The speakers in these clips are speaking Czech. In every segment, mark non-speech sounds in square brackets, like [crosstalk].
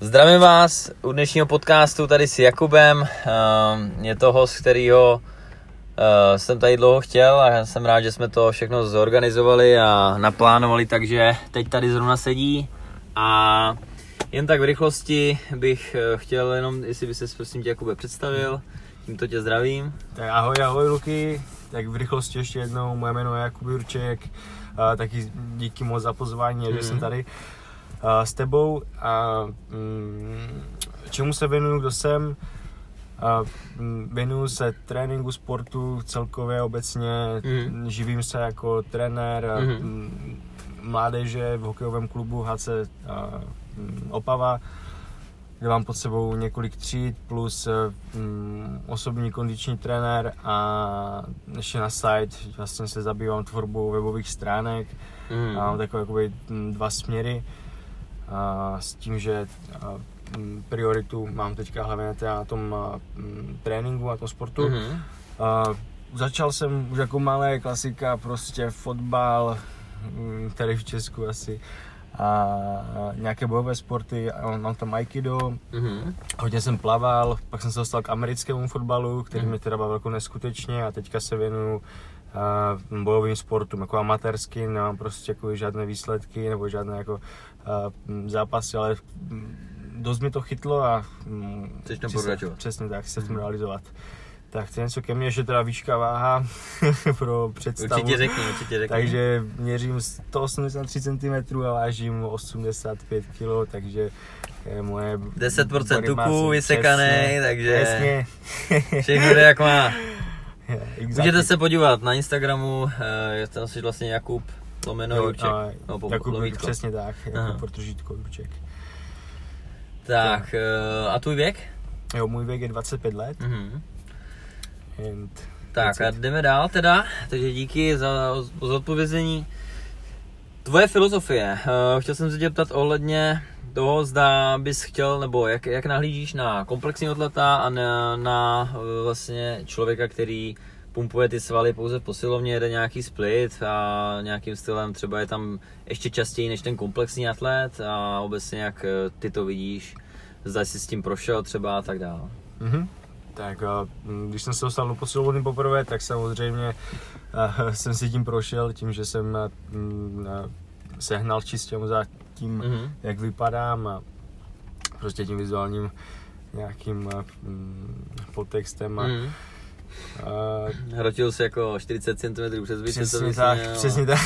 Zdravím vás u dnešního podcastu tady s Jakubem. Ehm, Je to host, kterýho eh, jsem tady dlouho chtěl a jsem rád, že jsme to všechno zorganizovali a naplánovali, takže teď tady zrovna sedí a jen tak v rychlosti bych eh, chtěl jenom, jestli by se prosím tě Jakube představil, tímto tě zdravím. Tak ahoj, ahoj Luky, tak v rychlosti ještě jednou, moje jméno je Jakub Jurček, a taky díky moc za pozvání, mm. že jsem tady s tebou a mm, čemu se věnuju, kdo jsem, mm, věnuju se tréninku, sportu celkově obecně, Mhm. živím se jako trenér Mhm. mm, mládeže v hokejovém klubu HC mm, Opava, kde mám pod sebou několik tříd plus eh, mm, osobní kondiční trenér a ještě na site vlastně se zabývám tvorbou webových stránek Mm. a mám takové jakoby, mm, dva směry s tím, že a, mm, prioritu mám teďka hlavně na tom a, mm, tréninku, na tom sportu. Mhm. A začal jsem už jako malé klasika, prostě fotbal, mm, tady v Česku asi, a nějaké bojové sporty, a mám tam aikido, Mhm. hodně jsem plaval, pak jsem se dostal k americkému fotbalu, který Mhm. mě teda bavil jako neskutečně a teďka se věnuju a, bojovým sportům, jako amatérským, nemám prostě jako žádné výsledky nebo žádné jako zápasy, ale dost mi to chytlo a Chceš tam chci pokračovat. Přesně tak, chci se v tom Mhm. realizovat. Tak to je něco ke mně, že teda výška váha [laughs] pro představu. Určitě řekni, určitě řekni. Takže měřím 183 cm a vážím 85 kg, takže je moje 10% body tuku vysekaný, takže- Přesně. Všechno jde jak má. [laughs] [laughs] exactly. Můžete se podívat na Instagramu, eh, je tam si vlastně Jakub, lomeno Jo, Jurček, a- no, po, Jakub, lomítko. přesně tak, jako protržítko Jurček. Tak, eh, a tvůj věk? Jo, můj věk je 25 let. Mhm. And Tak a jdeme dál teda, takže díky za zodpovězení. Tvoje filozofie, eh, chtěl jsem se tě zeptat ohledně toho, zda bys chtěl, nebo jak, jak nahlížíš na komplexní atleta a na, na eh, vlastně člověka, který pumpuje ty svaly pouze v posilovně, jede nějaký split a nějakým stylem třeba je tam ještě častěji než ten komplexní atlet a obecně jak eh, ty to vidíš, zda jsi s tím prošel třeba a tak dále. Mhm. Tak mm, když jsem se dostal do posilovny poprvé, tak samozřejmě [laughs] jsem si tím prošel, tím, že jsem mm, sehnal čistě za tím, Mhm. jak vypadám a prostě tím vizuálním nějakým a, mm, podtextem a, Mhm. a Hrotil se jako 40 cm přes více, přesně tak, [laughs] přesně tak.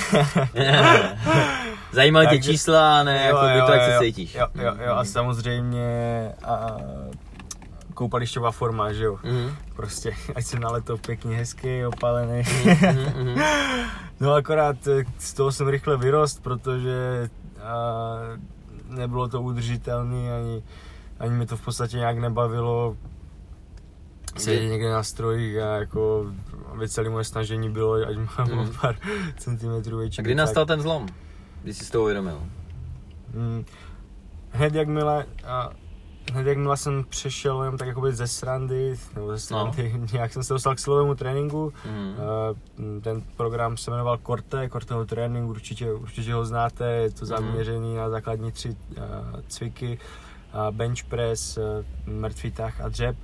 Zajímaly tě čísla, ne jako by to, jak se cítíš. Jo, jo, jo, a samozřejmě a, koupališťová forma, že jo. Mhm, Prostě, [laughs] ať jsem na leto pěkně hezký, opalený. mhm, mhm. [laughs] No akorát eh, z toho jsem rychle vyrost, protože a, nebylo to udržitelné, ani, ani mi to v podstatě nějak nebavilo sedět někde na strojích a jako aby celé moje snažení bylo, ať mám o pár [laughs] centimetrů větší. A kdy nastal ten zlom? Když jsi toho uvědomil? Mm, hned jakmile, a, hned jakmile jsem přešel jenom tak jakoby ze srandy, nebo ze srandy, no. [laughs] nějak jsem se dostal k silovému tréninku, Mhm. Uh, ten program se jmenoval Korte, Korteho trénink, určitě, určitě ho znáte, je to zaměřený na základní tři uh, cviky, uh, bench press, mrtvý tah a dřep.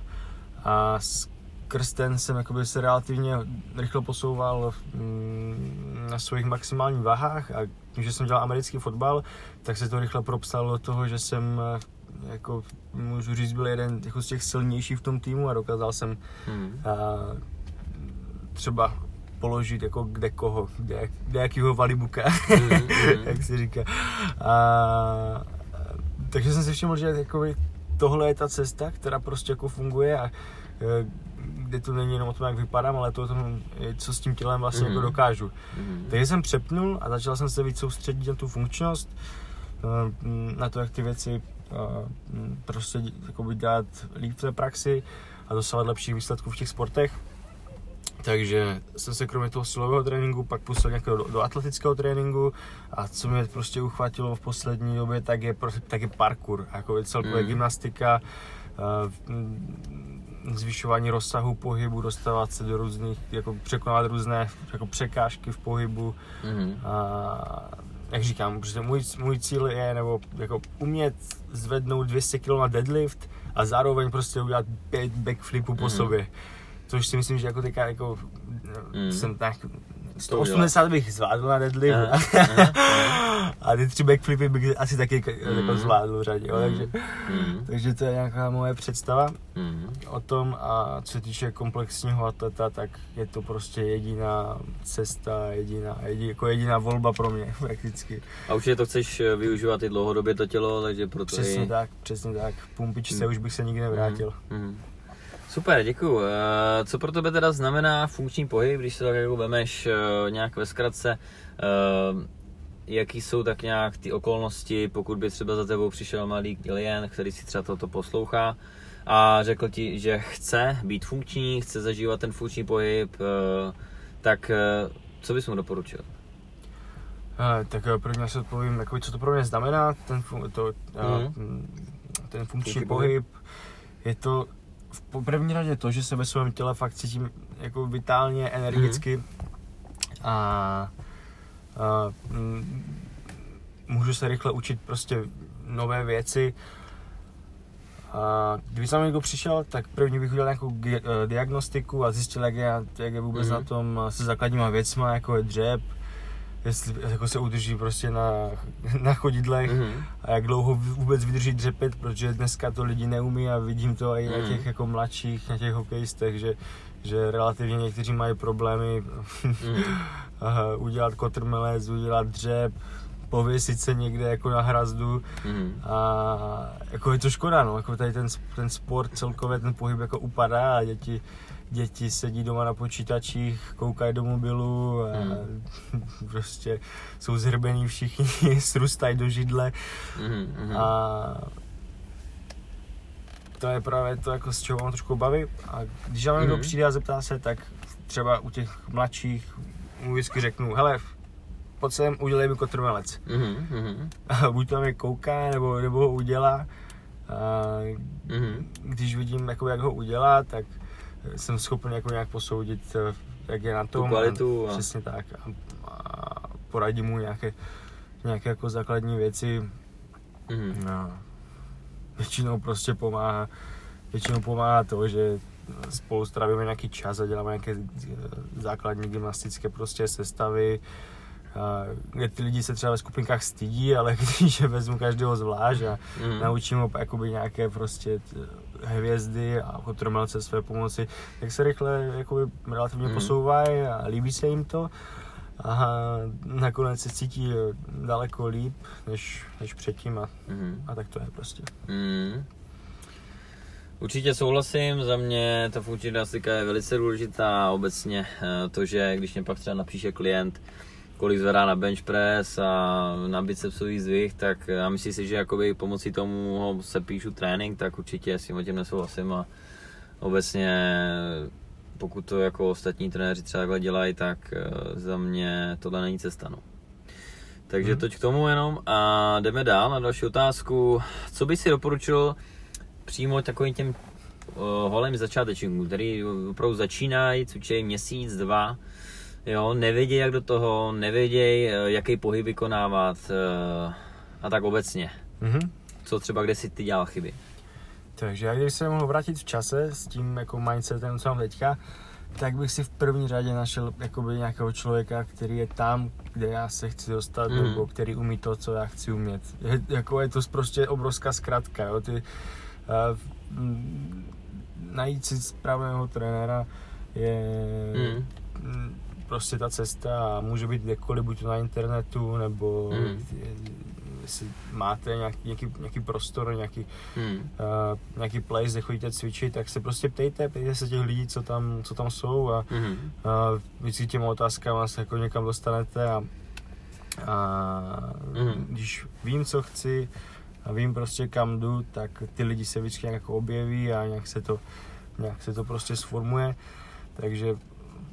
A skrz ten jsem jakoby se relativně rychle posouval mm, na svých maximálních váhách a tím, že jsem dělal americký fotbal, tak se to rychle propsalo do toho, že jsem eh, jako můžu říct, byl jeden jako z těch silnějších v tom týmu a dokázal jsem Mhm. a třeba položit jako kde koho, kde, kde jakýho valibuka, Mhm, [laughs] jak se říká. A, takže jsem si všiml, že jakoby tohle je ta cesta, která prostě jako funguje a e, kde to není jenom o tom, jak vypadám, ale to o tom, e, co s tím tělem vlastně Mhm. jako dokážu. Mhm. Takže jsem přepnul a začal jsem se víc soustředit na tu funkčnost, eh, na to, jak ty věci prostě jakoby dělat líp v té praxi a dosahovat lepších výsledků v těch sportech. Takže jsem se kromě toho silového tréninku pak pustil nějakého do, do atletického tréninku a co mě prostě uchvátilo v poslední době, tak je, prostě- tak je parkour, jako celkově Mm. gymnastika, mm, zvyšování rozsahu pohybu, dostávat se do různých, jako překonat různé jako překážky v pohybu Mhm. a jak říkám, protože můj, můj cíl je, nebo jako umět zvednout 200 kg na deadlift a zároveň prostě udělat 5 backflipů po Mhm. sobě. Což si myslím, že jako teďka jako Mhm. jsem tak. 180 bych zvládl na deadlift a ty tři backflipy bych asi taky k- jako zvládl v řadě, jo, takže, Mhm. takže to je nějaká moje představa Mhm. o tom a co se týče komplexního atleta, tak je to prostě jediná cesta, jediná, jedi, jako jediná volba pro mě [laughs] prakticky. A určitě to chceš eh, využívat i dlouhodobě to tělo, takže proto Přesně i... tak, přesně tak. Pumpičce Hmm. už bych se nikdy nevrátil. Mhm. Super, děkuju. Eh, Co pro tebe teda znamená funkční pohyb, když se tak jako vemeš eh, nějak ve zkratce, eh, jaký jsou tak nějak ty okolnosti, pokud by třeba za tebou přišel mladý klient, který si třeba toto poslouchá a řekl ti, že chce být funkční, chce zažívat ten funkční pohyb, tak co bys mu doporučil? Tak prvně se odpovím, jako, co to pro mě znamená, ten, to, mm. ten funkční Funkční pohyb. Je to v po- první řadě to, že se ve svém těle fakt cítím jako vitálně, energicky Mhm. a, a mm, můžu se rychle učit prostě nové věci. A kdyby mnou někdo přišel, tak první bych udělal nějakou eh, diagnostiku a zjistil, jak je, jak je vůbec Mhm. na tom se základníma věcma, jako je dřep, jestli jako se udrží prostě na, [laughs] na chodidlech Mhm. a jak dlouho vůbec vydrží dřepet, protože dneska to lidi neumí a vidím to i na Mhm. těch jako mladších, na těch hokejistech, že, že relativně někteří mají problémy Mhm. aha, [laughs] udělat kotrmelec, udělat dřep, pověsit se někde jako na hrazdu Mhm. a jako je to škoda, no, jako tady ten, ten sport celkově, ten pohyb jako upadá a děti, děti sedí doma na počítačích, koukají do mobilu a Hmm. [laughs] prostě jsou zhrbený všichni, [laughs] srůstají do židle Mhm. Mhm. a to je právě to, jako z čeho mám trošku baví. A když nám někdo Mhm. přijde a zeptá se, tak třeba u těch mladších mu vždycky řeknu, hele, pojď sem, udělej mi kotrmelec. Mhm. Mhm. A buď tam je kouká, nebo, nebo ho udělá. A Mhm. když vidím, jako, jak ho udělá, tak jsem schopný jako nějak posoudit, eh, jak je na tom. kvalitu A, přesně tak. A, a poradím mu nějaké, nějaké jako základní věci, Mhm. No. Většinou prostě pomáhá, většinou pomáhá to, že spolu strávíme nějaký čas a děláme nějaké eh, základní gymnastické prostě sestavy, kde ty lidi se třeba ve skupinkách stydí, ale [laughs] když je vezmu každého zvlášť a Mhm. naučím ho jakoby nějaké prostě hvězdy a kotrmelce své pomoci, tak se rychle jakoby relativně Mhm. posouvají a líbí se jim to. A nakonec se cítí daleko líp než, než předtím a, Mhm. a tak to je prostě. Mm. Určitě souhlasím, za mě ta funkční gymnastika je velice důležitá, obecně eh, to, že když mě pak třeba napíše klient, kolik zvedá na bench press a na bicepsový zvih, tak já myslím si, že jakoby pomocí tomu ho se píšu trénink, tak určitě s tím o tím nesouhlasím a obecně pokud to jako ostatní trenéři třeba takhle dělají, tak eh, za mě tohle není cesta. No. Takže Mhm. toť k tomu jenom a jdeme dál na další otázku. Co by si doporučil přímo takovým těm uh, holým začátečníkům, který opravdu začínají, cvičí měsíc, dva, jo, nevědějí jak do toho, nevědějí, eh, jaký pohyb vykonávat eh, a tak obecně. Mhm. Co třeba, kde si ty dělal chyby? Takže já kdybych se mohl vrátit v čase s tím jako mindsetem, co mám teďka, tak bych si v první řadě našel jakoby nějakého člověka, který je tam, kde já se chci dostat, Mhm. nebo který umí to, co já chci umět. Je, jako je to prostě obrovská zkratka, jo. Ty, uh, m, najít si správného trenéra je mm, prostě ta cesta a může být kdekoliv, buď to na internetu, nebo Mhm. jestli máte nějaký, nějaký, nějaký prostor, nějaký, Hmm. uh, nějaký place, kde chodíte cvičit, tak se prostě ptejte, ptejte se těch lidí, co tam, co tam jsou a Mhm. uh, vždycky těma otázkama se jako někam dostanete a, a Mhm. když vím, co chci a vím prostě kam jdu, tak ty lidi se vždycky nějak jako objeví a nějak se to, nějak se to prostě sformuje, takže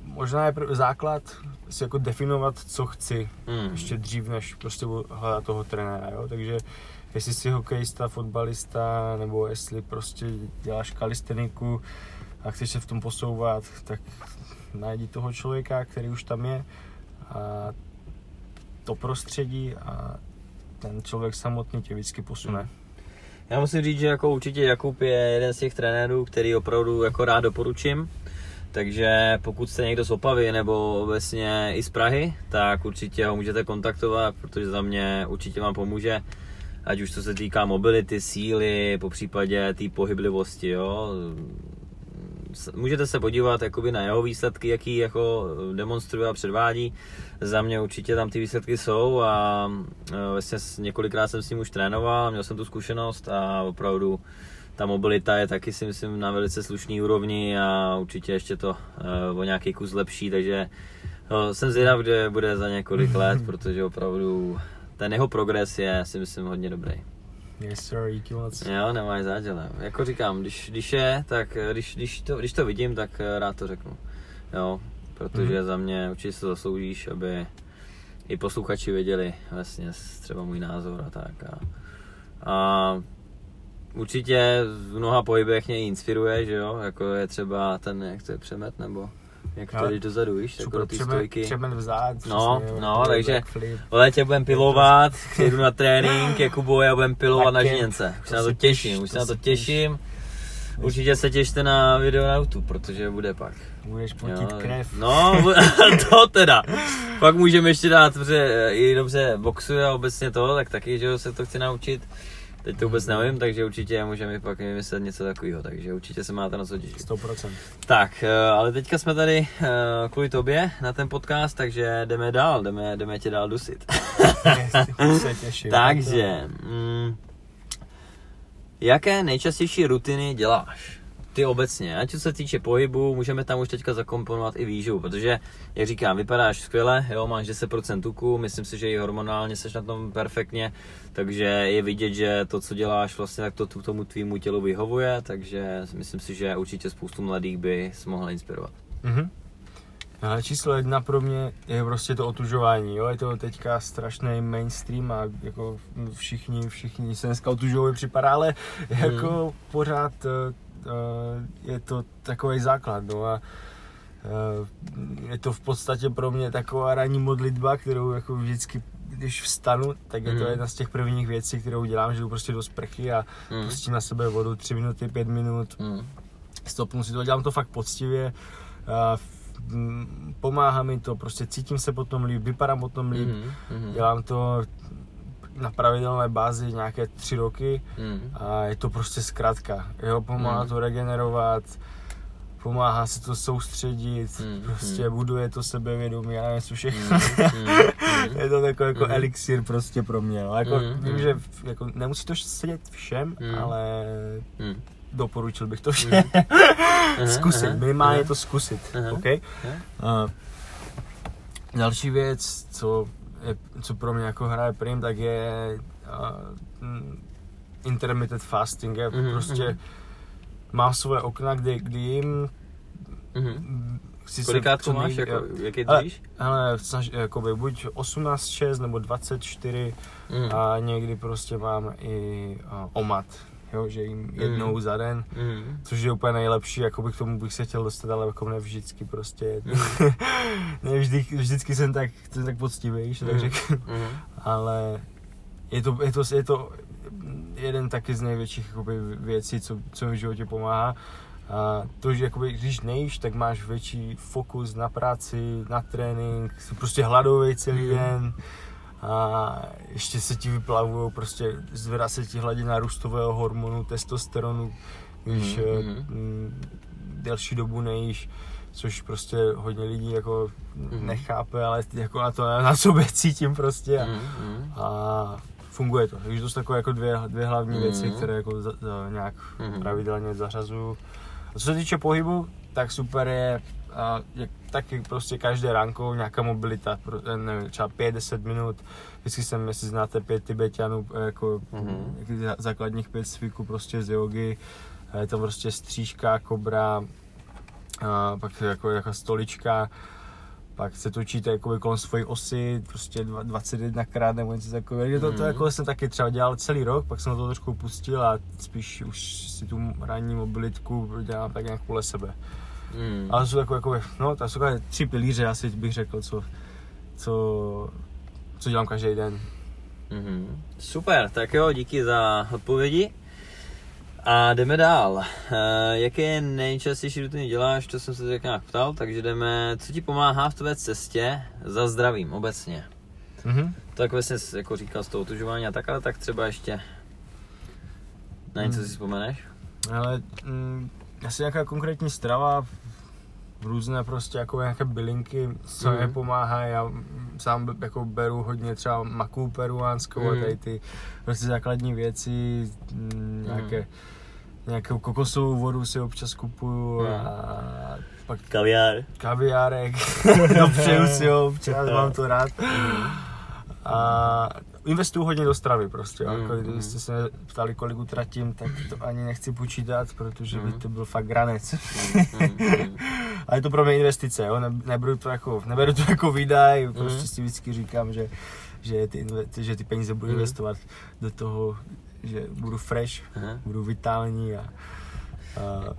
možná je prv, základ si jako definovat, co chci, Mhm. ještě dřív, než prostě hledat toho trenéra, jo? takže jestli jsi hokejista, fotbalista, nebo jestli prostě děláš kalisteniku a chceš se v tom posouvat, tak najdi toho člověka, který už tam je a to prostředí a ten člověk samotný tě vždycky posune. Hmm. Já musím říct, že jako určitě Jakub je jeden z těch trenérů, který opravdu jako rád doporučím. Takže pokud jste někdo z Opavy nebo obecně i z Prahy, tak určitě ho můžete kontaktovat, protože za mě určitě vám pomůže. Ať už to se týká mobility, síly, po případě té pohyblivosti, jo. Můžete se podívat jakoby na jeho výsledky, jaký jako demonstruje a předvádí. Za mě určitě tam ty výsledky jsou a e, vlastně několikrát jsem s ním už trénoval, měl jsem tu zkušenost a opravdu ta mobilita je taky si myslím na velice slušný úrovni a určitě ještě to uh, o nějaký kus lepší, takže no, jsem zvědav, kde bude za několik [laughs] let, protože opravdu ten jeho progres je si myslím hodně dobrý. Yes sir, díky moc. Jo, nemáš záděle. Jako říkám, když, když je, tak když, když, to, když to vidím, tak eh, rád to řeknu. Jo, protože mm-hmm. za mě určitě se zasloužíš, aby i posluchači věděli vlastně třeba můj názor a tak. A, a určitě v mnoha pohybech mě inspiruje, že jo, jako je třeba ten, jak to je přemet, nebo jak to jdeš dozadu, víš, jako do té stojky. Přemet vzad, No, přesně, no, takže v létě budem pilovat, jdu na trénink, jako boje a budem pilovat na žněnce. Už se na to těším, už se na to těším. Určitě se těšte na video na YouTube, protože bude pak. Budeš potit jo, krev. No, [laughs] to teda. Pak můžeme ještě dát, protože i dobře boxuje a obecně to, tak taky, že se to chci naučit. Teď to vůbec nevím, takže určitě můžeme pak vymyslet něco takového, takže určitě se máte na co těšit. 100%. Tak, eh, ale teďka jsme tady uh, kvůli tobě na ten podcast, takže jdeme dál, jdeme, jdeme tě dál dusit. se těším. [laughs] takže, mm, jaké nejčastější rutiny děláš? Ty obecně, ať co se týče pohybu, můžeme tam už teďka zakomponovat i výživu, protože, jak říkám, vypadáš skvěle, jo, máš 10% tuku, myslím si, že i hormonálně seš na tom perfektně, takže je vidět, že to, co děláš, vlastně tak to tomu tvýmu tělu vyhovuje, takže myslím si, že určitě spoustu mladých by se mohla inspirovat. Mm-hmm. Ale číslo jedna pro mě je prostě to otužování, jo, je to teďka strašný mainstream a jako všichni, všichni se dneska otužují připadá, ale jako hmm. pořád Eh, je to takový základ. No a eh, je to v podstatě pro mě taková ranní modlitba, kterou jako vždycky když vstanu, tak je to mm. jedna z těch prvních věcí, kterou dělám, že jdu prostě do sprchy a mm. pustím na sebe vodu 3 minuty, 5 minut, mm. stopnu si to, dělám to fakt poctivě, a pomáhá mi to, prostě cítím se potom líp, vypadám potom líp, mm. dělám to na pravidelné bázi nějaké tři roky mm. a je to prostě zkrátka. Jo, pomáhá mm. to regenerovat, pomáhá se to soustředit, mm. prostě mm. buduje to sebevědomí, a nevím, co všechno. Mm. [laughs] je to takový jako mm. elixir prostě pro mě. No. Jako, mm. Vím, že jako, nemusí to sedět všem, mm. ale mm. doporučil bych to všem. [laughs] Mm. zkusit, minimálně to zkusit, okay? Uh, další věc, co je, co pro mě jako hraje prim, tak je uh, intermittent fasting. Je mm-hmm, prostě mm-hmm. mám svoje okna, kdy, kdy jim mm-hmm. Kolikátko máš, jako, jaký držíš? Ale snaž, jakoby, buď 18.6 nebo 24 mm. a někdy prostě mám i uh, omat jo, že jim jednou mm. za den, mm. což je úplně nejlepší, jako bych k tomu bych se chtěl dostat, ale jako ne vždycky prostě, mm. [laughs] ne vždy, vždycky jsem tak, jsem tak poctivý, že tak mm. řeknu, mm. ale je to, je, to, je to jeden taky z největších jakoby, věcí, co, co mi v životě pomáhá. A to, že jakoby, když nejíš, tak máš větší fokus na práci, na trénink, jsi prostě hladový celý mm. den a ještě se ti vyplavují, prostě zvedá se ti hladina růstového hormonu, testosteronu, když mm-hmm. m, delší dobu nejíš, což prostě hodně lidí jako mm-hmm. nechápe, ale jako na to na sobě [laughs] cítím prostě a, mm-hmm. a funguje to. Takže to jsou takové jako dvě, dvě hlavní mm-hmm. věci, které jako za, za, nějak mm-hmm. pravidelně zařazuju. A co se týče pohybu, tak super je a jak, taky prostě každé ranko nějaká mobilita, eh, nevím, třeba 5-10 minut, vždycky jsem, jestli znáte pět tibetianů, eh, jako mm-hmm. základních pět cviků prostě z jogy, je to prostě střížka, kobra, a pak jako, jako stolička, pak se točíte jako kolem svojí osy, prostě 21 krát nebo něco takového. Mm. To, to mhm. jako jsem taky třeba dělal celý rok, pak jsem to trošku pustil a spíš už si tu ranní mobilitku dělám tak nějak podle sebe. Mm. Ale jsou jako, jako, no, to jsou tři pilíře, asi bych řekl, co, co co dělám každý den. Mhm. Super, tak jo, díky za odpovědi. A jdeme dál. E, jaké nejčastější rutiny děláš, to jsem se tak nějak ptal, takže jdeme, co ti pomáhá v tvé cestě za zdravím obecně? Mhm. Tak vlastně jako říkal z toho otužování a tak, ale tak třeba ještě na něco Hmm. si vzpomeneš? Ale mm, asi nějaká konkrétní strava, různé prostě jako nějaké bylinky, co Mhm. mi pomáhá. Já mm, sám jako beru hodně třeba maku peruánskou Mhm. a tady ty prostě základní věci, mm, nějaké, nějakou kokosovou vodu si občas kupuju Mhm. a pak Kaviár. kaviárek, [laughs] no přeju si ho, občas mám to rád. A investuju hodně do stravy prostě, Mm, jako mm. když jste se mě ptali, kolik utratím, tak to ani nechci počítat, protože by Mm. to byl fakt granec. Mm, [laughs] A je to pro mě investice, jo? Ne, neberu to jako, neberu to jako výdaj, Mm. prostě si vždycky říkám, že, že, ty, že ty peníze budu Mm. investovat do toho, že budu fresh, Aha. budu vitální a, a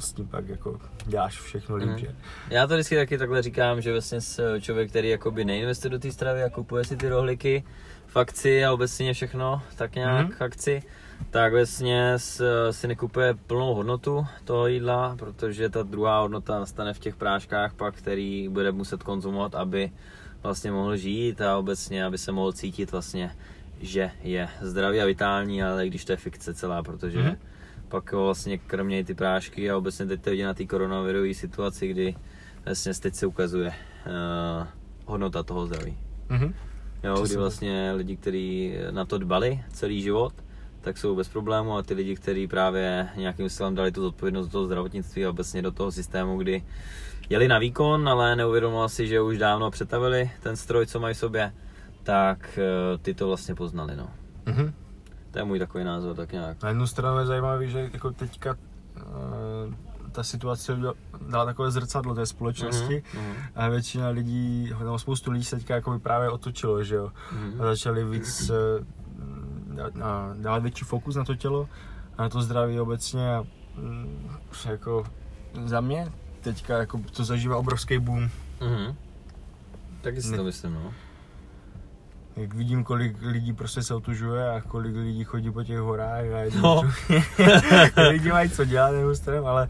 s tím pak jako děláš všechno líp, Mhm. že? Já to vždycky taky takhle říkám, že vlastně s člověk, který jakoby neinvestuje do té stravy a kupuje si ty rohlíky v akci a obecně všechno, tak nějak v akci, tak vlastně s- si nekupuje plnou hodnotu toho jídla, protože ta druhá hodnota nastane v těch práškách pak, který bude muset konzumovat, aby vlastně mohl žít a obecně, aby se mohl cítit vlastně, že je zdravý a vitální, ale i když to je fikce celá, protože Mhm. Pak vlastně kromě i ty prášky a obecně teď to vidí na té koronavirové situaci, kdy vlastně teď se ukazuje uh, hodnota toho zdraví. Mhm. Jo, kdy vlastně lidi, kteří na to dbali celý život, tak jsou bez problému a ty lidi, kteří právě nějakým stylem dali tu zodpovědnost do toho zdravotnictví a obecně do toho systému, kdy jeli na výkon, ale neuvědomili si, že už dávno přetavili ten stroj, co mají v sobě, tak eh, ty to vlastně poznali, no. Mhm. To je můj takový názor, tak nějak. Na jednu stranu je zajímavé, že jako teďka uh, ta situace dala takové zrcadlo té společnosti Mhm, a většina lidí, nebo spoustu lidí se teďka jako právě otočilo, že jo. mhm, A začali víc eh, dávat větší fokus na to tělo a na to zdraví obecně a mm, jako za mě teďka jako to zažívá obrovský boom. mhm. Taky si Ne- to myslím, no. Jak vidím, kolik lidí prostě se otužuje a kolik lidí chodí po těch horách a jedou No. [laughs] lidi mají co dělat nebo stranem, ale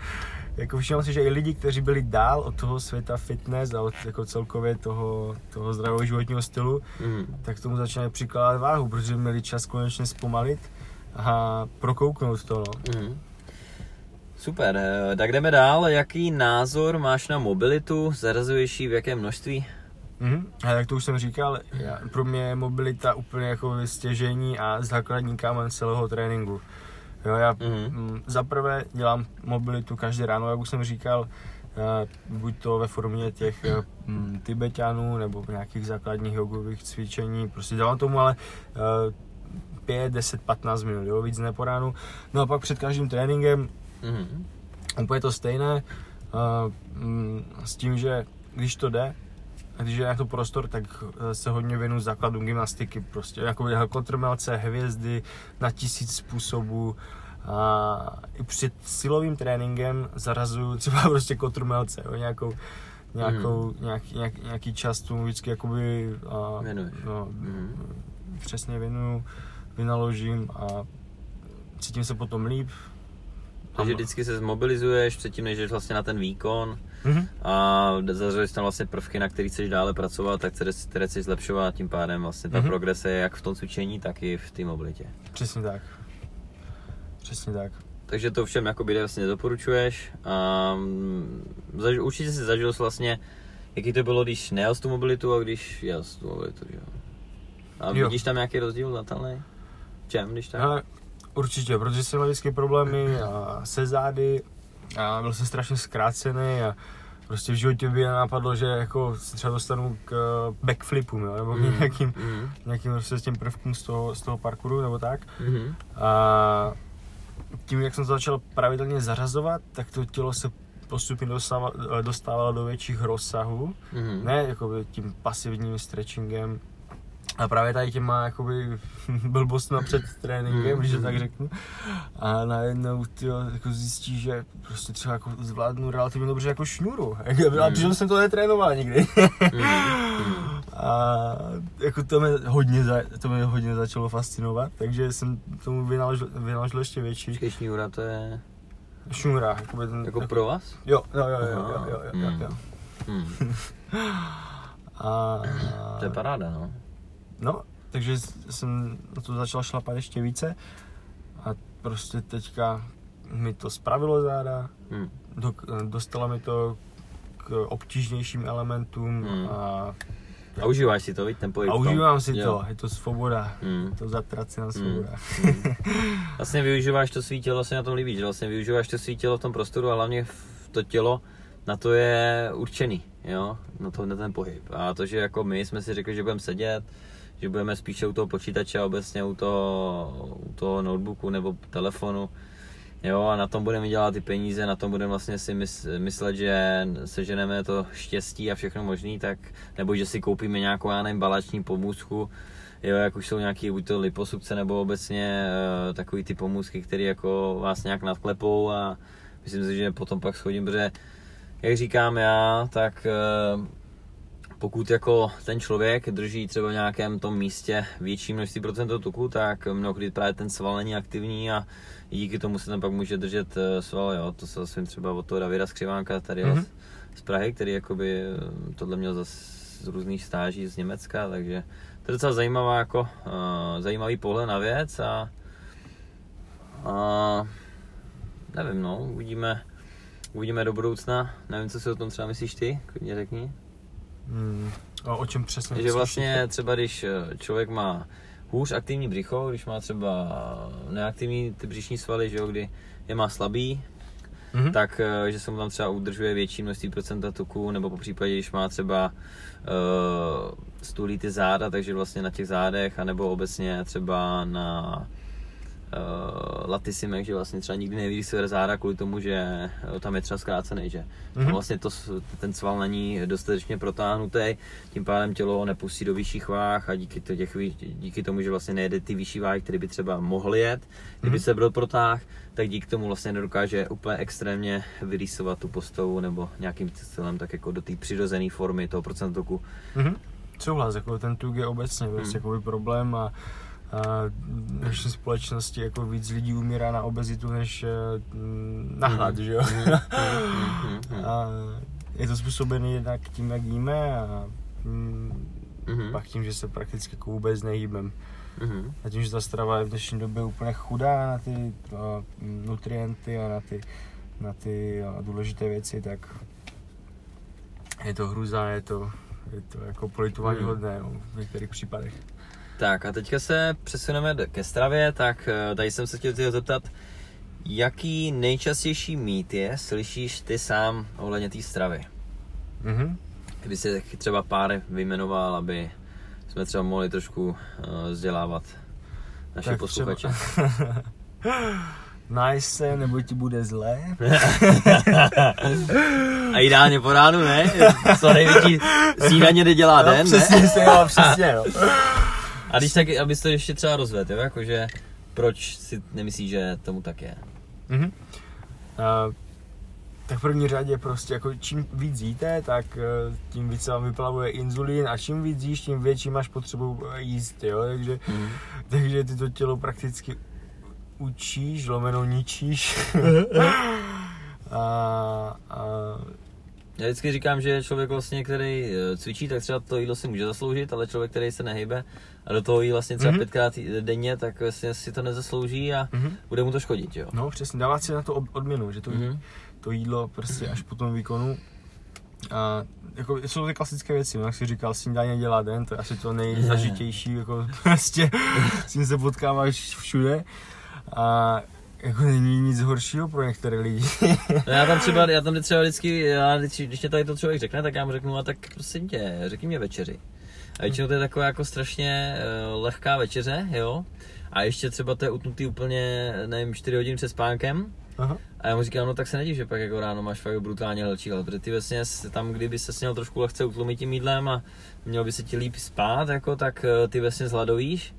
jako všiml si, že i lidi, kteří byli dál od toho světa fitness a od jako celkově toho, toho zdravého životního stylu, Mhm. tak tomu začínají přikládat váhu, protože měli čas konečně zpomalit a prokouknout to. No. Mhm. Super, eh, tak jdeme dál. Jaký názor máš na mobilitu? Zarazuješ ji v jakém množství? Mhm. A jak to už jsem říkal, já, pro mě je mobilita úplně jako stěžení a základní kámen celého tréninku. Jo, já Mhm. mm, za prvé dělám mobilitu každý ráno, jak už jsem říkal, eh, buď to ve formě těch eh, mm, Tibetanů nebo nějakých základních jogových cvičení, prostě dělám tomu ale eh, 5, 10, 15 minut, jo, víc ne po ránu. No a pak před každým tréninkem Mhm. úplně to stejné, mm, s tím, že když to jde, a když je na to prostor, tak eh, se hodně věnu základům gymnastiky, prostě jakoby kotrmelce, hvězdy na tisíc způsobů. A i před silovým tréninkem zarazuju třeba [laughs] prostě kotrmelce, jo, nějakou, nějakou, nějaký, nějaký, nějaký čas tomu vždycky jakoby a, no, Mhm. přesně věnuju, vynaložím a cítím se potom líp. Takže A- vždycky se zmobilizuješ předtím, než jdeš vlastně na ten výkon Mhm. a zařadíš tam vlastně prvky, na který chceš dále pracovat, tak které, které chceš zlepšovat, tím pádem vlastně ta Mhm. progrese je jak v tom cvičení, tak i v té mobilitě. Přesně tak. Přesně tak. Takže to všem jakoby vlastně doporučuješ a mm, zaž, určitě si zažil jsi vlastně, jaký to bylo, když nejel tu mobilitu a když jel tu mobilitu, že jo? A Jo. vidíš tam nějaký rozdíl znatelný? V čem, když tak? Určitě, protože jsem měl vždycky problémy a se zády a byl jsem strašně zkrácený a prostě v životě by napadlo, že jako se třeba dostanu k eh, backflipům, jo, nebo k Mhm, nějakým, mhm, nějakým prostě s těm prvkům z toho, z toho parkouru nebo tak. mhm, A tím, jak jsem to začal pravidelně zařazovat, tak to tělo se postupně dostávalo, dostávalo do větších rozsahů. mhm. Ne jako tím pasivním stretchingem, A právě tady těma jakoby [laughs] blbostma před tréninkem, Mm, když to tak řeknu. A najednou tyjo, jako zjistí, že prostě třeba jako zvládnu relativně dobře jako šňůru. [laughs] A Mm. přitom jsem to netrénoval nikdy. Mm, mm. [laughs] A jako to mě hodně, za, to mě hodně začalo fascinovat, takže jsem tomu vynaložil, vynaložil ještě větší Počkej, šňůra, to je šňůra. Jakoby ten, jako pro vás? Jo, jo, jo, jo, jo, jo, jo, mm. jo. Hmm. A, To je paráda, no. No, takže jsem na to začal šlapat ještě více a prostě teďka mi to spravilo záda, Hmm. do, dostalo mi to k obtížnějším elementům Hmm. a, A užíváš si to, víš, ten pohyb a užívám si Jo. to, je to svoboda, Hmm. to zatracená svoboda. Hmm. [laughs] Vlastně využíváš to svý tělo, se na tom líbí, že vlastně využíváš to svý tělo v tom prostoru a hlavně v to tělo na to je určený, jo, na, to, na ten pohyb. A to, že jako my jsme si řekli, že budeme sedět, že budeme spíše u toho počítače a obecně u toho, u toho notebooku nebo telefonu, jo, a na tom budeme dělat ty peníze, na tom budeme vlastně si mys- myslet, že seženeme to štěstí a všechno možný, tak, nebo že si koupíme nějakou, já nevím, balační pomůcku, Jo, jak už jsou nějaký buď to liposukce nebo obecně uh, takový ty pomůcky, které jako vás nějak nadklepou a myslím si, že potom pak schodím, protože jak říkám já, tak uh, pokud jako ten člověk drží třeba v nějakém tom místě větší množství procentů tuku, tak mnohdy právě ten sval není aktivní a díky tomu se tam pak může držet eh, sval, jo, to se svým třeba od toho Davida Skřivánka tady Mhm. mm-hmm. z Prahy, který jakoby eh, tohle měl zase z různých stáží z Německa, takže to je docela zajímavá jako, uh, zajímavý pohled na věc a, a nevím no, uvidíme, uvidíme do budoucna, nevím co si o tom třeba myslíš ty, klidně řekni. Hmm. A o čem přesně? Myslíš vlastně třeba když eh, člověk má hůř aktivní břicho, když má třeba neaktivní ty břišní svaly, že jo, kdy je má slabý, Mhm. tak eh, že se mu tam třeba udržuje větší množství procenta tuku, nebo po případě, když má třeba uh, stulí ty záda, takže vlastně na těch zádech, anebo obecně třeba na uh, latisimech, že vlastně třeba nikdy neví, své záda kvůli tomu, že eh, tam je třeba zkrácený, že Mhm. mm-hmm. vlastně to, ten sval není dostatečně protáhnutý, tím pádem tělo nepustí do vyšších váh a díky, to těch, díky tomu, že vlastně nejede ty vyšší váhy, které by třeba mohly jet, kdyby Mhm. se byl protáh, tak díky tomu vlastně nedokáže úplně extrémně vyrýsovat tu postavu nebo nějakým stylem tak jako do té přirozené formy toho procentoku. Mhm. Souhlas, jako ten tuk je obecně prostě Hmm. jako problém a v dnešní společnosti jako víc lidí umírá na obezitu než eh, mm, na hlad, že jo? Mhm, [laughs] mhm, mhm. a je to způsobené jednak tím, jak jíme a mm, Mhm, pak tím, že se prakticky jako vůbec nehýbem. mhm. A tím, že ta strava je v dnešní době úplně chudá na ty uh, nutrienty a na ty, na ty uh, důležité věci, tak je to hruza, je to, je to jako politování Hmm. hodné no, v některých případech. Tak a teďka se přesuneme ke stravě, tak eh, tady jsem se chtěl tě zeptat, jaký nejčastější mýt je, slyšíš ty sám ohledně té stravy? Mhm. Kdy si třeba pár vyjmenoval, aby jsme třeba mohli trošku uh, vzdělávat naše Tak posluchače. [laughs] třeba- Náj se, nebo ti bude zlé. [laughs] A ideálně po ránu, ne? Co největší [laughs] snídaně nedělá no, den, přesně, ne? se jo, přesně, no. A když tak, abys to ještě třeba rozvedl, jo? Jakože proč si nemyslíš, že tomu tak je? Mhm. A, tak v první řadě prostě jako čím víc jíte, tak eh, tím víc se vám vyplavuje inzulín a čím víc jíš, tím větší máš potřebu eh, jíst, jo, takže, Mhm. takže ty to tělo prakticky učíš, lomeno ničíš. [laughs] a, a, Já vždycky říkám, že člověk vlastně, který eh, cvičí, tak třeba to jídlo si může zasloužit, ale člověk, který se nehybe a do toho jí vlastně třeba Mhm. pětkrát denně, tak vlastně si to nezaslouží a mhm. bude mu to škodit, jo. No přesně, dávat si na to odměnu, že to, Mhm. to jídlo prostě až po tom výkonu. A jako jsou ty klasické věci, no, jak jsi říkal, snídaně dělá den, to je asi to nejzažitější, jako [laughs] prostě s tím se potkáváš všude. A jako není nic horšího pro některé lidi. [laughs] No já tam třeba, já tam třeba vždycky, já, když, když mě tady to člověk řekne, tak já mu řeknu, a tak prosím tě, řekni mě večeři. A většinou to je taková jako strašně uh, lehká večeře, jo. A ještě třeba to je utnutý úplně, nevím, 4 hodiny před spánkem. Aha. A já mu říkám, no tak se nedív, že pak jako ráno máš fakt brutálně hlčí hlad, protože ty vlastně tam, kdyby se měl trošku lehce utlumit tím jídlem a mělo by se ti líp spát, jako, tak eh, ty vlastně zhladovíš.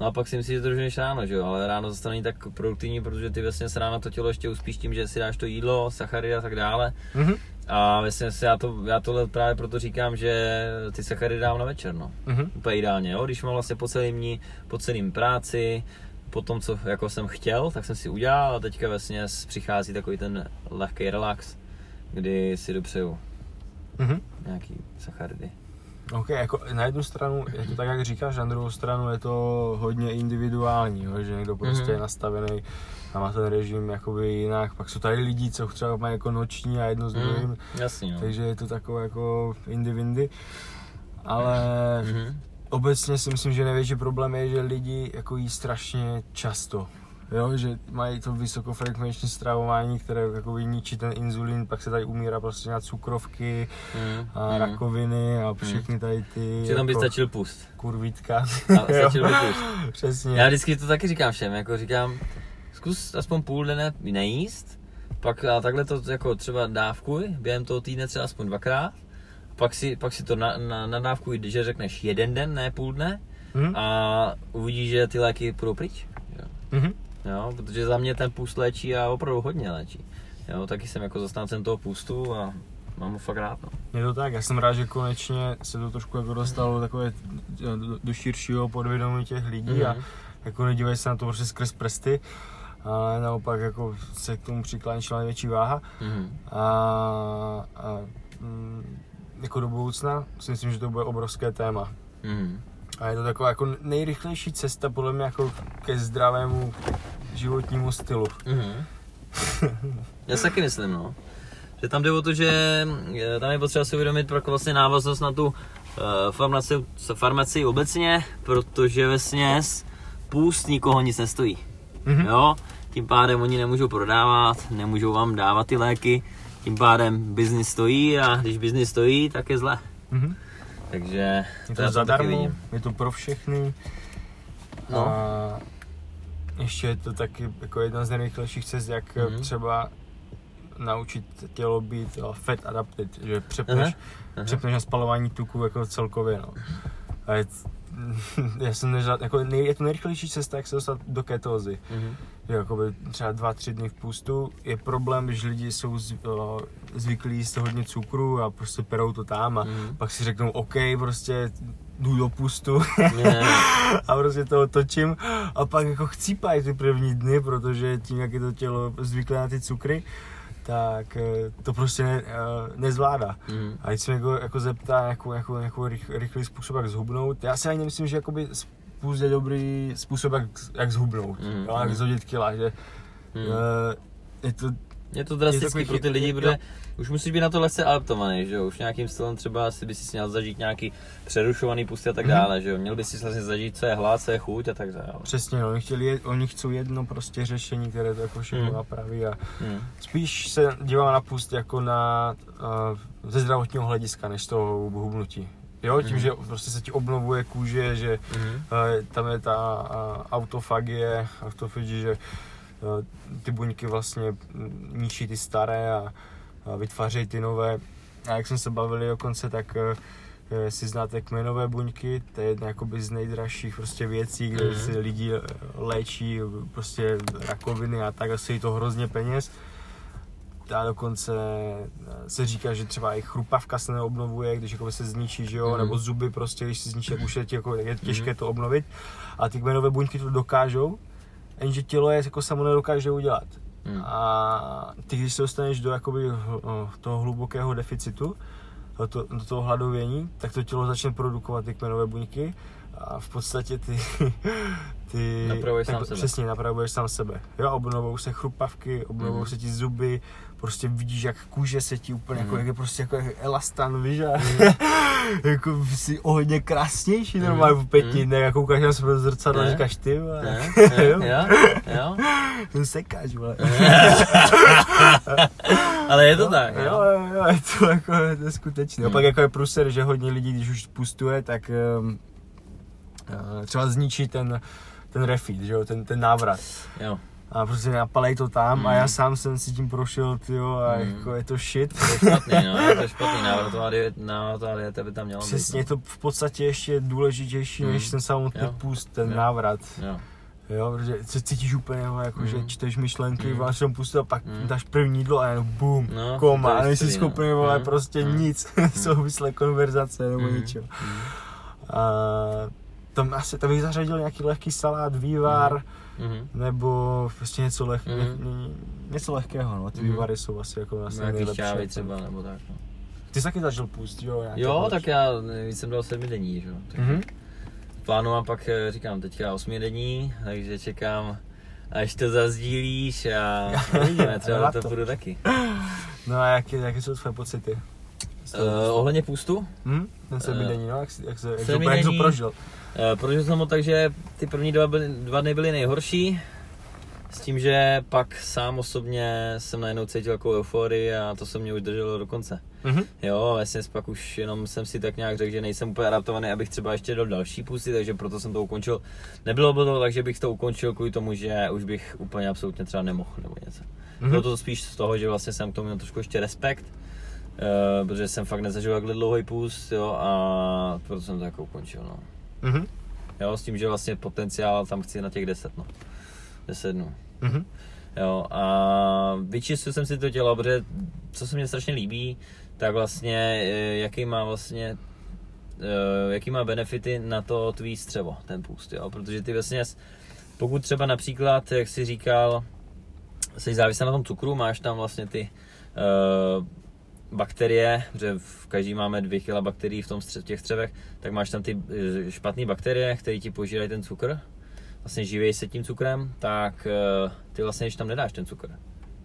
No a pak si myslíš, že to doženeš ráno, že jo, ale ráno zase není tak produktivní, protože ty vlastně se ráno to tělo ještě uspíš tím, že si dáš to jídlo, sacharidy a tak dále. Mhm. A vlastně si já, to, já tohle právě proto říkám, že ty sacharidy dám na večer, no. Mhm. Úplně ideálně, jo, když mám vlastně po celém dní, po celém práci, po tom, co jako jsem chtěl, tak jsem si udělal a teďka vlastně přichází takový ten lehký relax, kdy si dopřeju Mhm. nějaký sacharidy. OK, jako na jednu stranu je to tak, jak říkáš, na druhou stranu je to hodně individuální, jo, že někdo prostě Mhm. je nastavený a má ten režim jakoby jinak. Pak jsou tady lidi, co třeba mají jako noční a jedno s druhým, Mm, jasný, no. takže je to takové jako indivindy. Ale Mhm. obecně si myslím, že největší problém je, že lidi jako jí strašně často. Jo, že mají to vysokofrekvenční stravování, které jako ničí ten inzulín, pak se tady umírá prostě na cukrovky Mm, a mm. rakoviny a všechny tady ty Že tam by jako stačil pust. kurvítka. A [laughs] stačil by pust. [laughs] Přesně. Já vždycky to taky říkám všem, jako říkám, zkus aspoň půl dne nejíst, pak a takhle to jako třeba dávkuj, během toho týdne třeba aspoň dvakrát, pak si, pak si to na, na, nadávkuj, že řekneš jeden den, ne půl dne, Hm? a uvidíš, že ty léky půjdou pryč. Jo. Mhm. Jo, protože za mě ten půst léčí a opravdu hodně léčí. Jo, taky jsem jako zastáncem toho půstu a mám ho fakt rád. No. Je to tak, já jsem rád, že konečně se to trošku jako dostalo takové do, do širšího podvědomí těch lidí a Mhm. jako nedívají se na to prostě skrz prsty, ale naopak jako se k tomu přiklání čím největší váha Mhm. a, a mm, jako do budoucna si myslím, že to bude obrovské téma. Mhm. A je to taková jako nejrychlejší cesta podle mě jako ke zdravému životnímu stylu. Mhm. Já si taky myslím, no. Že tam jde o to, že eh, tam je potřeba si uvědomit jako vlastně návaznost na tu uh, farmaci, farmaci obecně, protože ve směs půst nikoho nic nestojí. Mhm. Jo? Tím pádem oni nemůžou prodávat, nemůžou vám dávat ty léky, tím pádem biznis stojí a když biznis stojí, tak je zle. Mhm. Takže Je to taky zadarmo, je to pro všechny. No. A ještě je to taky jako jedna z nejrychlejších cest, jak Mhm. mm třeba naučit tělo být uh, fat adapted, že přepneš, aha. přepneš na spalování tuku jako celkově. No. A je, [laughs] já jsem nežad, jako nej, je to nejrychlejší cesta, jak se dostat do ketózy. Mhm. Že jakoby třeba dva, tři dny v pustu je problém, když lidi jsou z, uh, zvyklí jíst hodně cukru a prostě perou to tam a Mhm. pak si řeknou OK, prostě jdu do pustu [laughs] a prostě to otočím a pak jako chcípají ty první dny, protože tím, jak je to tělo zvyklé na ty cukry, tak eh, to prostě ne, eh, nezvládá. Mhm. A když se mě jako, jako zeptá jako, jako rych, rychlý způsob, jak zhubnout, já si ani nemyslím, že jakoby spust je dobrý způsob, jak, jak zhubnout, Mm, jo, jak mm. zhodit kila, že Mhm. eh, je to, Je to drastický takový pro ty lidi, protože už musíš být na to lehce adaptovaný, že jo? Už nějakým stylem třeba si by si měl zažít nějaký přerušovaný pusty a tak Mhm. dále, že jo? Měl by si vlastně zažít, co je hlad, co je chuť a tak dále. přesně, no, oni, chtěli, je- oni chcou jedno prostě řešení, které to jako všechno Mm. napraví a Hmm. spíš se dívám na pust jako na uh, ze zdravotního hlediska, než toho hubnutí. Jo, tím, Mhm. že prostě se ti obnovuje kůže, že Mhm. uh, tam je ta uh, autofagie, autofagie, že uh, ty buňky vlastně mm, ničí ty staré a, a vytvářejí ty nové. A jak jsme se bavili dokonce, tak uh, si znáte kmenové buňky, to je jedna jakoby z nejdražších prostě věcí, kde Mhm. si lidi léčí prostě rakoviny a tak a stojí to hrozně peněz. A dokonce eh, se říká, že třeba i chrupavka se neobnovuje, když jako se zničí, že jo, Mhm. nebo zuby prostě, když se zničí, tak už je, ti jako, je těžké Mhm. to obnovit. A ty kmenové buňky to dokážou, jenže tělo je jako samo nedokáže udělat. Hmm. A ty, když se dostaneš do jakoby toho hlubokého deficitu, do, to, do toho hladovění, tak to tělo začne produkovat ty kmenové buňky a v podstatě ty, [laughs] ty Napravuješ tak, sám sebe. přesně, napravuješ sám sebe. Jo, obnovou se chrupavky, obnovou Mhm. se ti zuby, prostě vidíš, jak kůže se ti úplně, jako, Mhm. jak je prostě jako elastan, víš, a [laughs] jako jsi o hodně krásnější Mhm. normálně v pěti Mhm. dnech, jako koukáš na sebe zrcadla a Ne? říkáš, ty vole, [laughs] jo, Jo? Jo? ten sekáč, vole. Ale je to tak, jo, jo? jo, je to jako, je to skutečné. Hmm. Hmm. Pak jako je pruser, že hodně lidí, když už pustuje, tak um, třeba zničí ten, ten refeed, že jo, ten, ten návrat. Jo. A prostě napalej to tam Hmm. a já sám jsem si tím prošel, tyjo, a Hmm. jako je to shit. To je špatný, no, [laughs] je to špatný. Návratová dieta, návratová dieta by tam měla Přesně, je být. to v podstatě ještě důležitější, Hmm. než ten samotný Jo. půst, ten Jo. návrat. no. Jo. Jo, protože se cítíš úplně, jako, že Mhm. čteš myšlenky, máš tam pustu a pak Mhm. dáš první jídlo a jenom boom, No, koma, to je a nejsi no. schopný, vole, Mhm. prostě Mhm. nic, [laughs] souvislé konverzace nebo Mhm. ničeho. Mhm. A tam asi, tam bych zařadil nějaký lehký salát, vývar, Mhm. nebo prostě něco, leh, Mhm. ně- něco lehkého, no, ty Mhm. vývary jsou asi jako asi Nějaký nejlepší. jako. třeba, nebo tak, no. Ty jsi taky zažil půst, jo? nějaký Jo, hlad? tak já víc jsem dal sedmi denní, že jo. Mhm. Plánu mám pak, eh, říkám, teďka osmi denní, takže čekám, až to zazdílíš a [laughs] uvidíme, třeba to to. půjdu taky. [laughs] No a jaké, jaké jsou tvoje pocity? Uh, ohledně půstu, Hm? Ten sedmidenní, Eh, no, jak, jsi- jak, se, jak, to, sedmidenní- jak jsi to prožil? uh, prožil jsem ho tak, že ty první dva, byly, dva dny byly nejhorší, s tím, že pak sám osobně jsem najednou cítil jako euforii a to se mě už drželo do konce. Mhm. Jo, vlastně pak už jenom jsem si tak nějak řekl, že nejsem úplně adaptovaný, abych třeba ještě dal další pusty, takže proto jsem to ukončil. Nebylo by to tak, že bych to ukončil kvůli tomu, že už bych úplně absolutně třeba nemohl nebo něco. Mhm. Bylo to spíš z toho, že vlastně jsem k tomu měl trošku ještě respekt, uh, protože jsem fakt nezažil takhle dlouhý půst, jo, a proto jsem to jako ukončil, no. Mhm. Jo, s tím, že vlastně potenciál tam chci na těch 10, no. 10 dnů. Mhm. Jo, a vyčistil jsem si to tělo, protože co se mně strašně líbí, tak vlastně eh, jaký má vlastně eh, jaký má benefity na to tvý střevo, ten půst, jo, protože ty vlastně, pokud třeba například, jak jsi říkal, jsi závislý na tom cukru, máš tam vlastně ty uh, bakterie, protože v každý máme dvě kila bakterií v tom stře- v těch střevech, tak máš tam ty eh, špatné bakterie, které ti požírají ten cukr, vlastně živějí se tím cukrem, tak eh, ty vlastně, když tam nedáš ten cukr,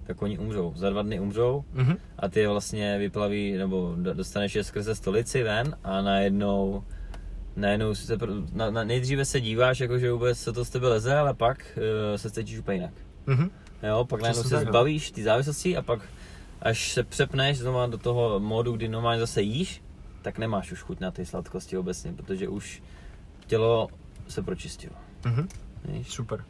tak oni umřou. Za dva dny umřou Mhm. a ty je vlastně vyplaví, nebo do- dostaneš je skrze stolici ven a najednou najednou se, na, na, nejdříve se díváš, jako že vůbec se to z tebe leze, ale pak uh, se cítíš úplně jinak. Mhm. Jo, pak najednou se no. zbavíš ty závislosti a pak až se přepneš znova do toho módu, kdy normálně zase jíš, tak nemáš už chuť na ty sladkosti obecně, protože už tělo se pročistilo. Mhm. Víš? Super.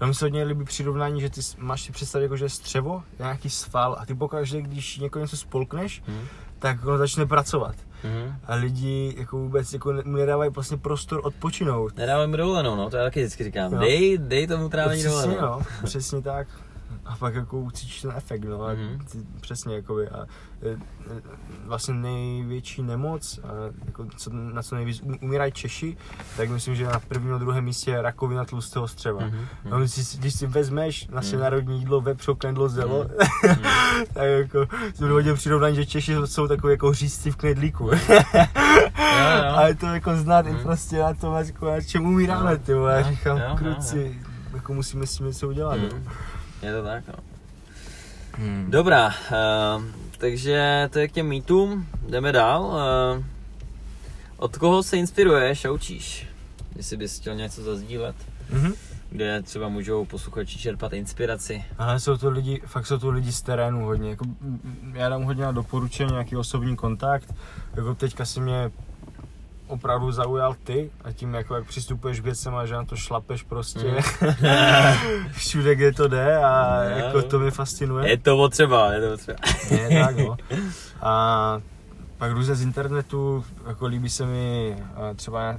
Já mi se hodně líbí přirovnání, že ty máš si představit jako, že je střevo, nějaký sval a ty pokaždé, když někoho něco spolkneš, Mhm. tak ono začne pracovat. Mhm. A lidi jako vůbec jako mu nedávají vlastně prostor odpočinout. Nedávej mu dovolenou, no, to já taky vždycky říkám. Jo. Dej, dej tomu trávení dovolenou. no, přesně tak. [laughs] A pak jako ucítíš ten efekt, no, a Mhm. ty, přesně, jakoby, a e, e, vlastně největší nemoc, a jako, co, na co nejvíc um- umírají Češi, tak myslím, že na prvním a druhém místě je rakovina tlustého střeva. Mhm, No, když, si, když si vezmeš naše Mhm. národní jídlo, vepřo, kendlo, zelo, Mhm. [laughs] tak jako jsem hodně přirovnání, že Češi jsou takový jako řízci v knedlíku. [laughs] jo. A je to jako znát i Mhm. prostě na tom, jako na čem umíráme, ty vole. Říkám, kruci, jako musíme s tím něco udělat. no. Je to tak, no. Hmm. Dobrá, uh, takže to je k těm mýtům, jdeme dál. Uh, od koho se inspiruješ a učíš? Jestli bys chtěl něco zazdílet, Mhm. kde třeba můžou posluchači čerpat inspiraci. Ale jsou to lidi, fakt jsou to lidi z terénu hodně. Jako, já dám hodně na doporučení, nějaký osobní kontakt. Jako teďka si mě opravdu zaujal ty a tím, jako jak přistupuješ k věcem a že na to šlapeš prostě Mm. [laughs] všude, kde to jde a No. jako to mě fascinuje. Je to potřeba, je to potřeba. Je tak, no. [laughs] A pak různě z internetu, jako líbí se mi třeba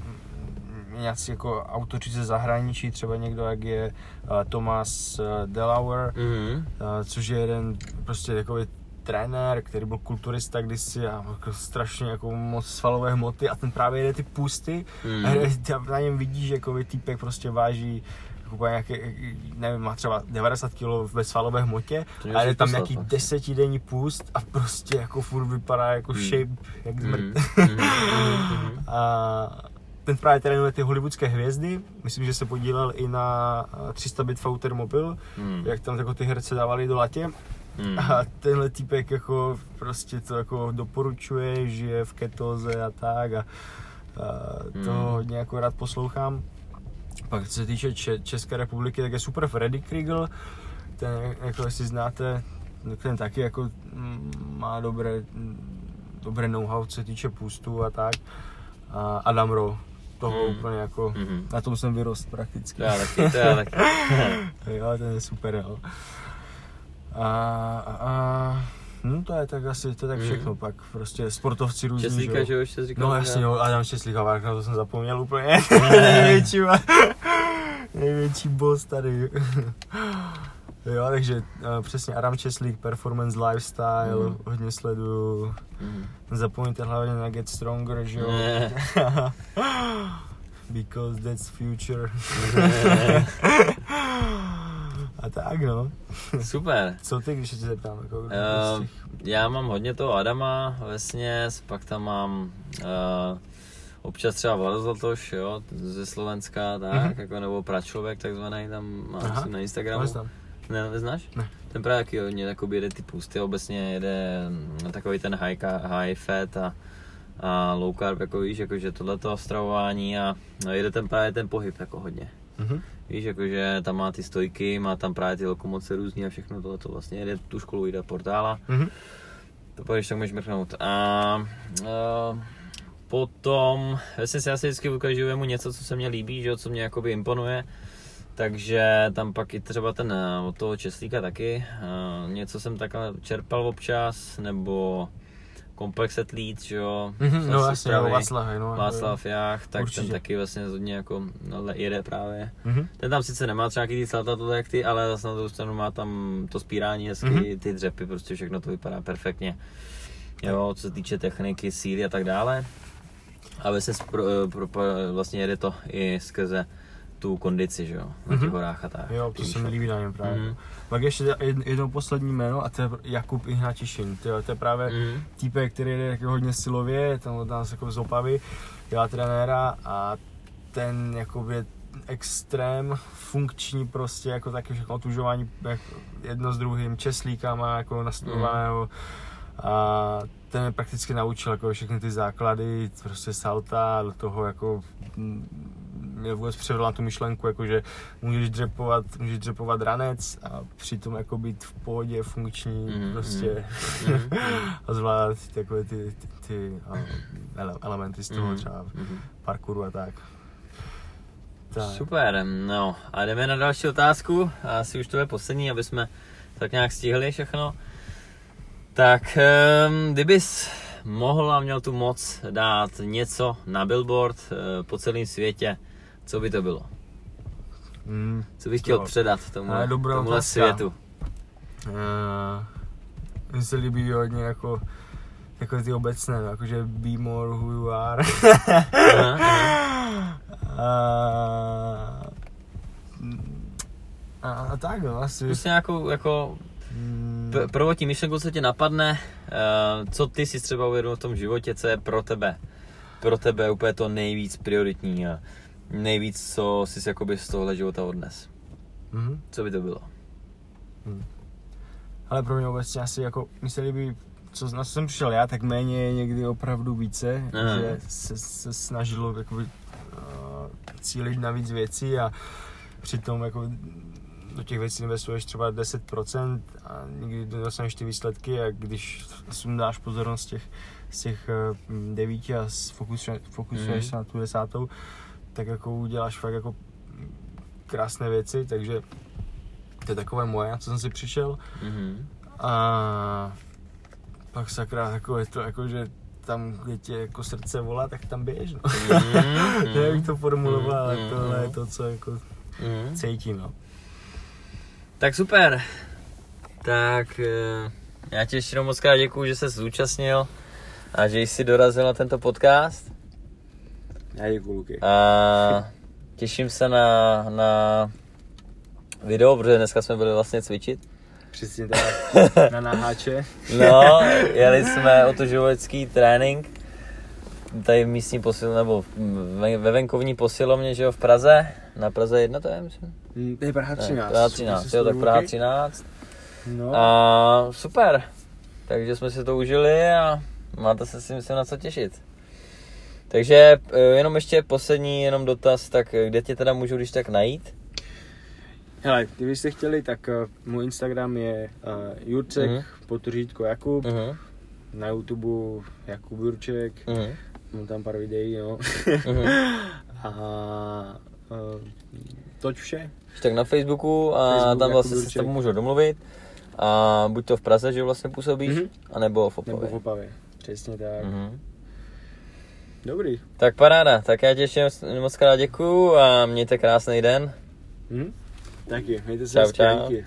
nějací jako autoři ze zahraničí, třeba někdo, jak je a, Thomas Delaware, Mhm. a, což je jeden prostě takový trenér, který byl kulturista kdysi a jako strašně jako moc svalové hmoty a ten právě jede ty pusty Mhm. a ty na něm vidíš, že jako týpek prostě váží jako nějaký, nevím, má třeba 90 kg ve svalové hmotě a je tam nějaký desetidenní půst a prostě jako furt vypadá jako Hmm. shape, jak zmrt. Mhm. Mhm. Mhm. [laughs] a ten právě trénuje ty hollywoodské hvězdy, myslím, že se podílel i na 300 bit Fouter Mobil, Hmm. jak tam jako ty herce dávali do latě. Hmm. A tenhle týpek jako prostě to jako doporučuje, žije v ketoze a tak a, a to Hmm. hodně jako rád poslouchám. Pak co se týče Če- České republiky, tak je super Freddy Kriegel, ten jako jestli znáte, ten taky jako mm, má dobré, mm, dobré know-how, co se týče půstu a tak. A Adam Rowe, toho Hmm. úplně jako, Mhm. na tom jsem vyrost prakticky. To já taky, to já taky. [laughs] Jo, ten je super, jo. A, a, a no to je tak asi, to je tak Mhm. všechno, pak prostě sportovci různí, Česlíka, že jo, říkal? No jasně, jo, Adam Česlík, a na to jsem zapomněl úplně, [laughs] největší, [laughs] největší boss tady. [laughs] Jo, takže uh, přesně Adam Česlík, Performance Lifestyle, Mhm. hodně sleduju. Mhm. Zapomeňte hlavně na Get Stronger, že jo? Because that's future. A tak no. Super. [laughs] Co ty, když se tě zeptám? Jako, Uh, já mám hodně toho Adama ve směs, pak tam mám uh, občas třeba Vlado Zlatoš, jo, ze Slovenska, tak, Mhm. jako, nebo pračlověk takzvaný, tam mám Aha. na Instagramu. tam. Ne, neznáš? Ne. Ten právě taky hodně jakoby jede ty pusty, obecně jede mm, takový ten high, high fat a, a low carb, jako víš, jakože tohleto stravování a no, jede ten právě ten pohyb jako hodně. Mhm. Víš, jakože tam má ty stojky, má tam právě ty lokomoce různý a všechno tohleto vlastně jede tu školu, jde portála. Mhm. To když tak můžeš mrknout. A, a potom, vlastně si asi vždycky ukážu mu něco, co se mně líbí, že, co mě jakoby imponuje. Takže tam pak i třeba ten eh, od toho Česlíka taky. eh, něco jsem takhle čerpal občas, nebo Complex Athlete, že jo. Mhm, no jasně, jo, Václav, no. Václav Jach, tak Určitě. ten taky vlastně hodně jako no, jede právě. Mhm. Ten tam sice nemá třeba nějaký ty salta jak ty, ale zase na druhou stranu má tam to spírání hezky, Mhm. ty dřepy, prostě všechno to vypadá perfektně. Jo, co se týče techniky, síly a tak dále. A vlastně pro, pro, vlastně jede to i skrze tu kondici, že jo, na těch Mhm. horách a tak. Jo, to se mi líbí na něm právě. Mhm. Pak ještě jed- jedno poslední jméno a to je Jakub Ihnatišin. To je, to je právě Mhm. týpek, který jede jako hodně silově, tam od nás jako z Opavy, dělá trenéra a ten jakoby extrém funkční prostě, jako taky všechno otužování jako jedno s druhým, česlíkama jako nastudovaného a ten mě prakticky naučil jako všechny ty základy, prostě salta, do toho jako mm, mě vůbec přivedl na tu myšlenku, jako že můžeš dřepovat, můžeš dřepovat ranec a přitom jako být v pohodě, funkční, Mhm, prostě Mhm. [laughs] a zvládat takové ty, ty, ty ele- elementy z toho Mhm. třeba Mhm. parkouru a tak. tak. Super, no a jdeme na další otázku, asi už to je poslední, aby jsme tak nějak stihli všechno. Tak, um, kdybys mohl a měl tu moc dát něco na billboard uh, po celém světě, co by to bylo? Mm, Co bych chtěl Jo. předat tomu, Ale dobrá tomuhle světu? uh, mně se líbí hodně jako jako ty obecné, no, jakože be more who you are. Aha, aha. a, a, tak no, asi. Prostě nějakou jako Mm, p- prvotní myšlenku, co tě napadne, uh, co ty si třeba uvědomil v tom životě, co je pro tebe, pro tebe úplně to nejvíc prioritní a nejvíc, co jsi jakoby z tohohle života odnes. mhm. Co by to bylo? Ale pro mě obecně asi jako, mi se líbí, co, na co jsem přišel já, tak méně je někdy opravdu více, Aha. že se, se snažilo jakoby, uh, cílit na víc věcí a přitom jako do těch věcí investuješ třeba 10% a nikdy nedostaneš ty výsledky a když sundáš pozornost z těch, z těch eh, devíti a fokusuješ, fokusuješ Mhm. se na tu desátou, tak jako uděláš fakt jako krásné věci, takže to je takové moje, na co jsem si přišel. Mhm. A pak sakra, jako je to jako, že tam, kde tě jako srdce volá, tak tam běž, no. Mhm, [laughs] jak to formuloval, ale Mhm, tohle je mhm. to, co jako Mhm. cítím, no. Tak super. Tak eh, já ti ještě moc krát děkuju, že jsi zúčastnil a že jsi dorazil na tento podcast. Já děkuju, Luky. A těším se na, na video, protože dneska jsme byli vlastně cvičit. Přesně tak, [laughs] na naháče. No, jeli jsme otužovačský trénink tady v místní posil, nebo ve, ve venkovní posilovně, že jo, v Praze, na Praze 1 to je, myslím. Hm, To je Praha Ne, 13. Praha 13, jo, tak Praha 13. No. A super, takže jsme si to užili a máte se si myslím na co těšit. Takže eh, jenom ještě poslední jenom dotaz, tak eh, kde tě teda můžu když tak najít? Hele, kdybyste chtěli, tak uh, můj Instagram je uh, Jurcek, Mhm. mm. potuřítko Jakub. Uh-huh. na YouTube Jakub Jurček, Uh-huh. mám tam pár videí, no. Uh-huh. [laughs] A uh, toť vše. tak na Facebooku a Facebook tam Jakub vlastně se s tebou můžu domluvit. A buď to v Praze, že vlastně působíš, Mhm. anebo v Nebo Opavě. v Opavě. Přesně tak. Mm. Dobrý. Tak paráda, tak já ti ještě moc krát děkuju a mějte krásný den. Mhm. Taky, mějte se Čau, čau. díky.